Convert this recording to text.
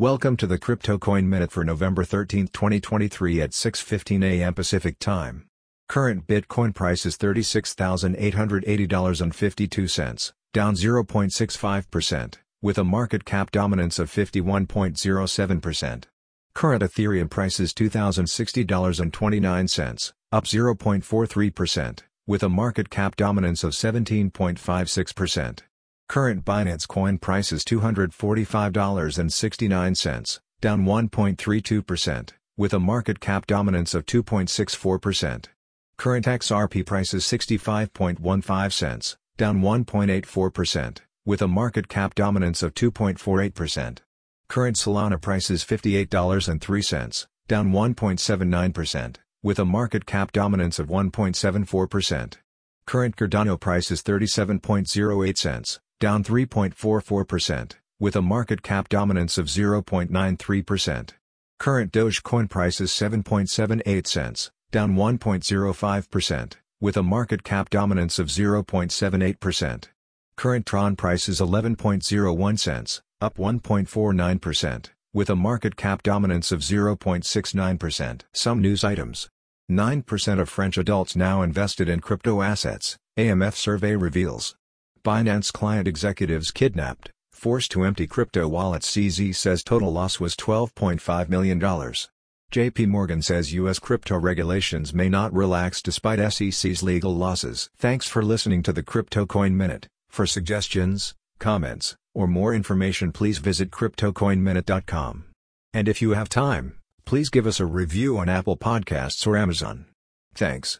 Welcome to the Crypto Coin Minute for November 13, 2023 at 6:15 a.m. Pacific Time. Current Bitcoin price is $36,880.52, down 0.65%, with a market cap dominance of 51.07%. Current Ethereum price is $2,060.29, up 0.43%, with a market cap dominance of 17.56%. Current Binance Coin price is $245.69, down 1.32%, with a market cap dominance of 2.64%. Current XRP price is 65.15 cents, down 1.84%, with a market cap dominance of 2.48%. Current Solana price is $58.03, down 1.79%, with a market cap dominance of 1.74%. Current Cardano price is 37.08 cents, down 3.44%, with a market cap dominance of 0.93%. Current Dogecoin price is 7.78 cents, down 1.05%, with a market cap dominance of 0.78%. Current Tron price is 11.01 cents, up 1.49%, with a market cap dominance of 0.69%. Some news items. 9% of French adults now invested in crypto assets, AMF survey reveals. Binance client executives kidnapped, forced to empty crypto wallets CZ says total loss was $12.5 million. JP Morgan says U.S. crypto regulations may not relax despite SEC's legal losses. Thanks for listening to the Crypto Coin Minute. For suggestions, comments, or more information please visit CryptoCoinMinute.com. And if you have time, please give us a review on Apple Podcasts or Amazon. Thanks.